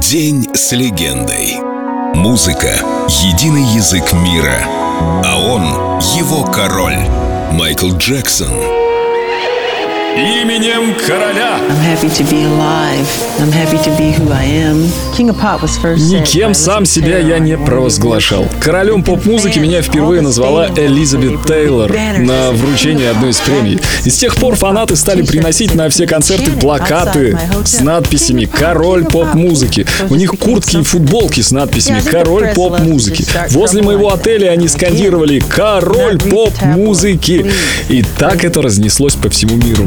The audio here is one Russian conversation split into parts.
День с легендой. Музыка — единый язык мира, а он — его король. Майкл Джексон — Именем короля. Никем сам себя я не провозглашал. Королем поп-музыки меня впервые назвала Элизабет Тейлор на вручении одной из премий. И с тех пор фанаты стали приносить на все концерты плакаты с надписями «Король поп-музыки». У них куртки и футболки с надписями «Король поп-музыки». Возле моего отеля они скандировали «Король поп-музыки». И так это разнеслось по всему миру.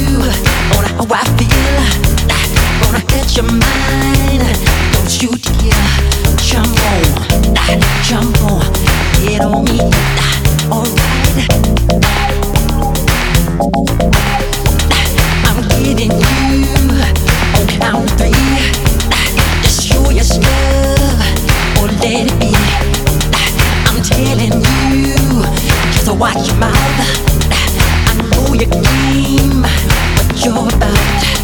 watch your mouth. I know your game, what you're about.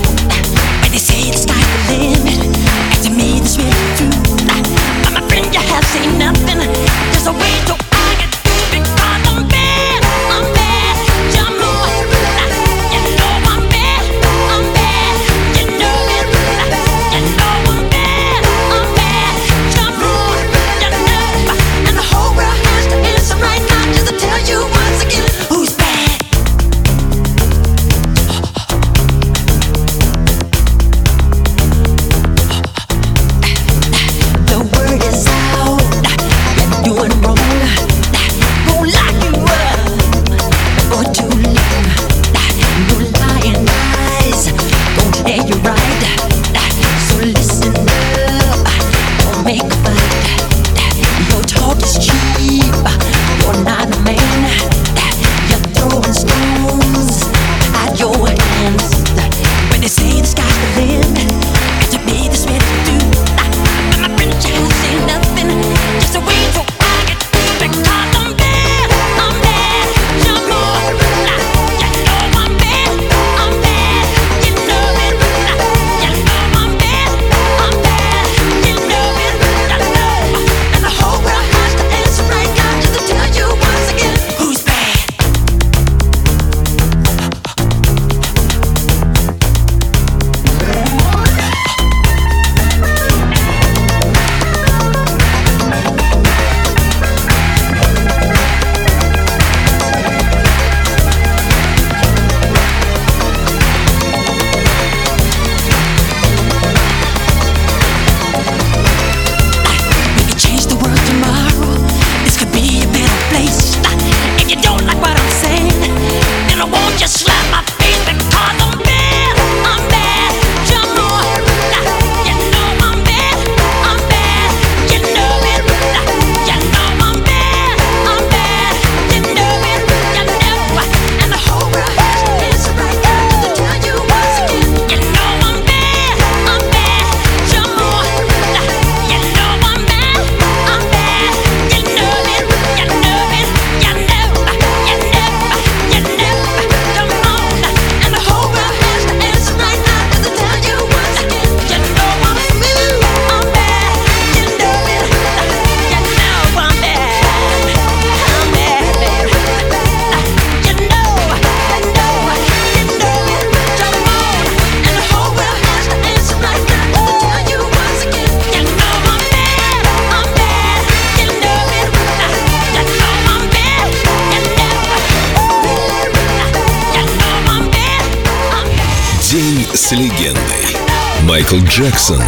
С легендой. Майкл Джексон.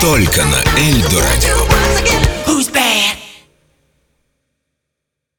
Только на Эльдо радио.